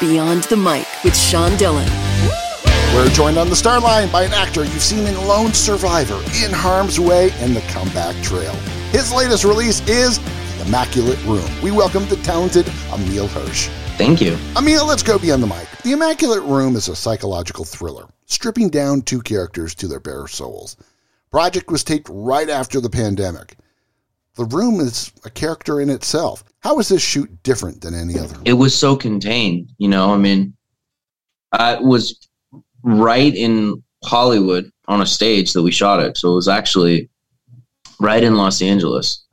Beyond the Mic with Sean Dillon. We're joined on the star line by an actor you've seen in Lone Survivor, In Harm's Way, and The Comeback Trail. His latest release is The Immaculate Room. We welcome the talented Emile Hirsch. Thank you. Emile, let's go beyond the mic. The Immaculate Room is a psychological thriller, stripping down two characters to their bare souls. Project was taped right after the pandemic. The room is a character in itself. How is this shoot different than any other? It was so contained, you know. I mean, I was right in Hollywood on a stage that we shot it, so it was actually right in Los Angeles.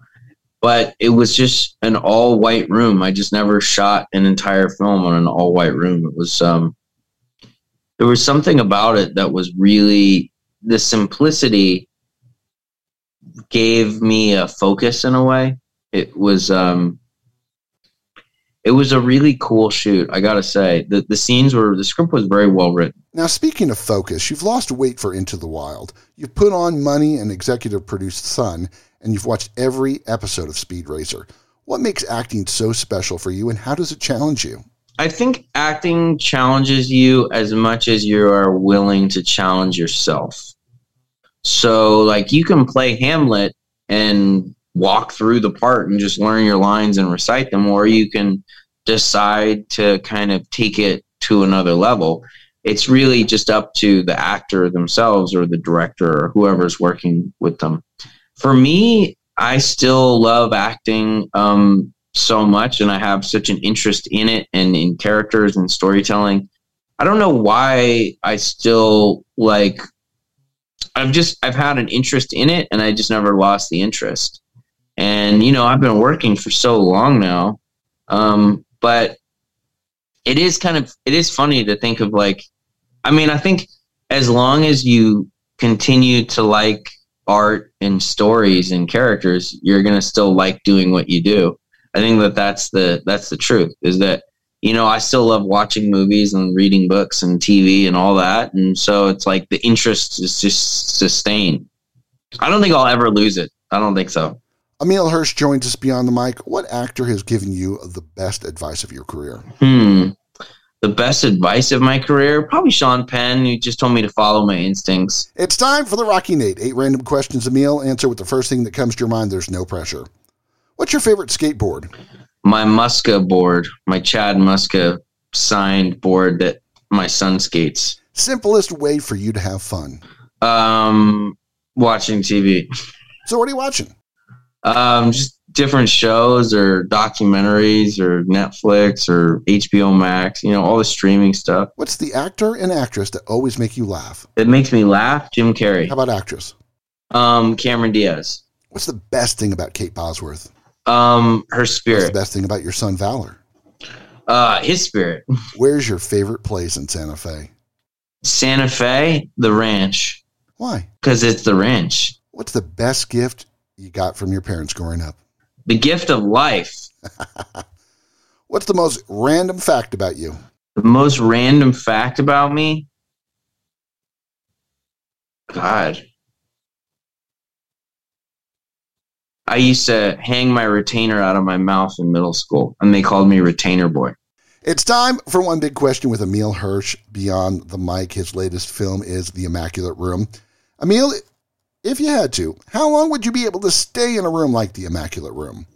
But it was just an all white room. I just never shot an entire film on an all white room. It was um, there was something about it that was really the simplicity gave me a focus in a way. It was um it was a really cool shoot, I gotta say. The the scenes were the script was very well written. Now, speaking of focus, you've lost weight for Into the Wild. You've put on money and executive produced Sun, and you've watched every episode of Speed Racer. What makes acting so special for you, and how does it challenge you? I think acting challenges you as much as you are willing to challenge yourself. So, like, you can play Hamlet and walk through the part and just learn your lines and recite them, or you can decide to kind of take it to another level. It's really just up to the actor themselves or the director or whoever's working with them. For me, I still love acting um, so much and I have such an interest in it and in characters and storytelling. I don't know why I still like I've just I've had an interest in it and I just never lost the interest. And you know, I've been working for so long now. Um, but it is kind of it is funny to think of like I mean, I think as long as you continue to like art and stories and characters, you're going to still like doing what you do. I think that that's the that's the truth is that you know, I still love watching movies and reading books and TV and all that. And so it's like the interest is just sustained. I don't think I'll ever lose it. I don't think so. Emile Hirsch joins us beyond the mic. What actor has given you the best advice of your career? Hmm. The best advice of my career? Probably Sean Penn, who just told me to follow my instincts. It's time for the Rocky Nate. Eight random questions, Emile. Answer with the first thing that comes to your mind. There's no pressure. What's your favorite skateboard? My Muska board, my Chad Muska signed board that my son skates. Simplest way for you to have fun. Um, watching TV. So what are you watching? Um, just different shows or documentaries or Netflix or HBO Max. You know, all the streaming stuff. What's the actor and actress that always make you laugh? It makes me laugh. Jim Carrey. How about actress? Um, Cameron Diaz. What's the best thing about Kate Bosworth? Um, her spirit. What's the best thing about your son Valor? Uh, his spirit. Where's your favorite place in Santa Fe? Santa Fe, the ranch. Why? Because it's the ranch. What's the best gift you got from your parents growing up? The gift of life. What's the most random fact about you? The most random fact about me? God. I used to hang my retainer out of my mouth in middle school, and they called me Retainer Boy. It's time for one big question with Emile Hirsch beyond the mic. His latest film is The Immaculate Room. Emile, if you had to, how long would you be able to stay in a room like The Immaculate Room?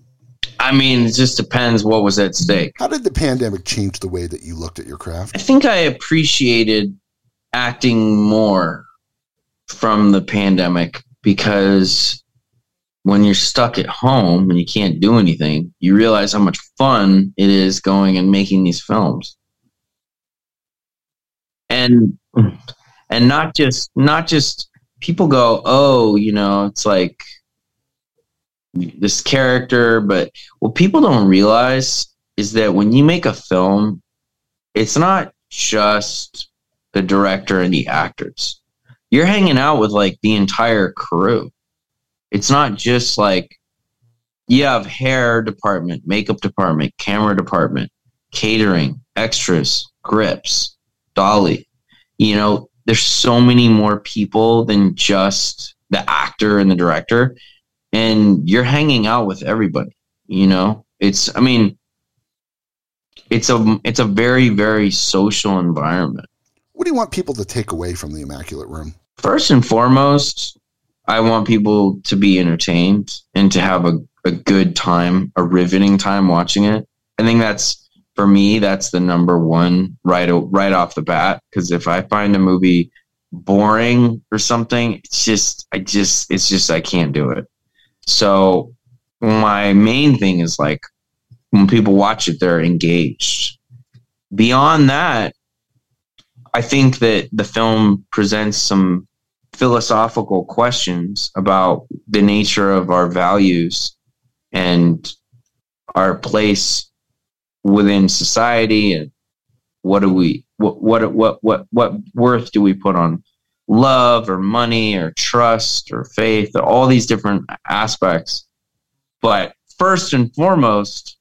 I mean, it just depends what was at stake. How did the pandemic change the way that you looked at your craft? I think I appreciated acting more from the pandemic because when you're stuck at home and you can't do anything, you realize how much fun it is going and making these films. And and not just not just people go, "Oh, you know, it's like this character," but what people don't realize is that when you make a film, it's not just the director and the actors. You're hanging out with like the entire crew it's not just like you have hair department, makeup department, camera department, catering, extras, grips, dolly. You know, there's so many more people than just the actor and the director. And you're hanging out with everybody, you know? It's I mean, it's a it's a very very social environment. What do you want people to take away from the Immaculate Room? First and foremost, I want people to be entertained and to have a, a good time, a riveting time watching it. I think that's for me, that's the number one right right off the bat. Because if I find a movie boring or something, it's just I just it's just I can't do it. So my main thing is like when people watch it, they're engaged. Beyond that, I think that the film presents some philosophical questions about the nature of our values and our place within society and what do we what what what what what worth do we put on love or money or trust or faith or all these different aspects but first and foremost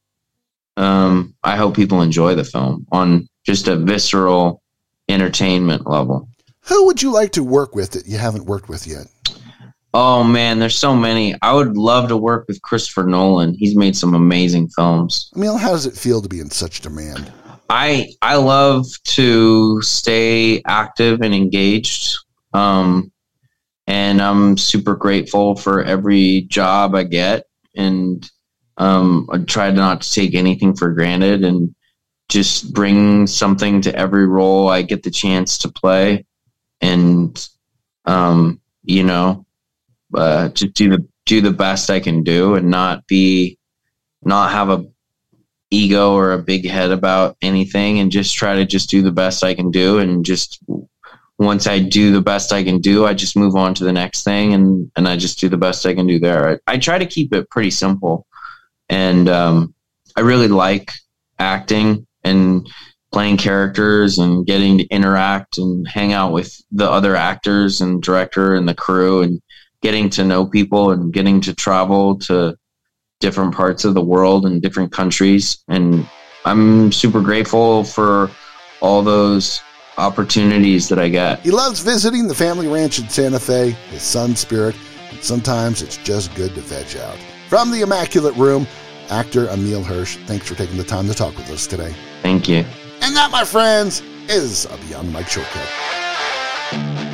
um, I hope people enjoy the film on just a visceral entertainment level. Who would you like to work with that you haven't worked with yet? Oh man, there's so many. I would love to work with Christopher Nolan. He's made some amazing films. I mean, how does it feel to be in such demand? I I love to stay active and engaged. Um, and I'm super grateful for every job I get and um, I try not to take anything for granted and just bring something to every role I get the chance to play, and um, you know, uh, just do the do the best I can do, and not be not have a ego or a big head about anything, and just try to just do the best I can do, and just once I do the best I can do, I just move on to the next thing, and and I just do the best I can do there. I, I try to keep it pretty simple and um, I really like acting and playing characters and getting to interact and hang out with the other actors and director and the crew and getting to know people and getting to travel to different parts of the world and different countries and I'm super grateful for all those opportunities that I get. He loves visiting the family ranch in Santa Fe, his son's spirit, and sometimes it's just good to veg out. From the Immaculate Room, actor Emile Hirsch, thanks for taking the time to talk with us today. Thank you. And that, my friends, is a Beyond Mic shortcut.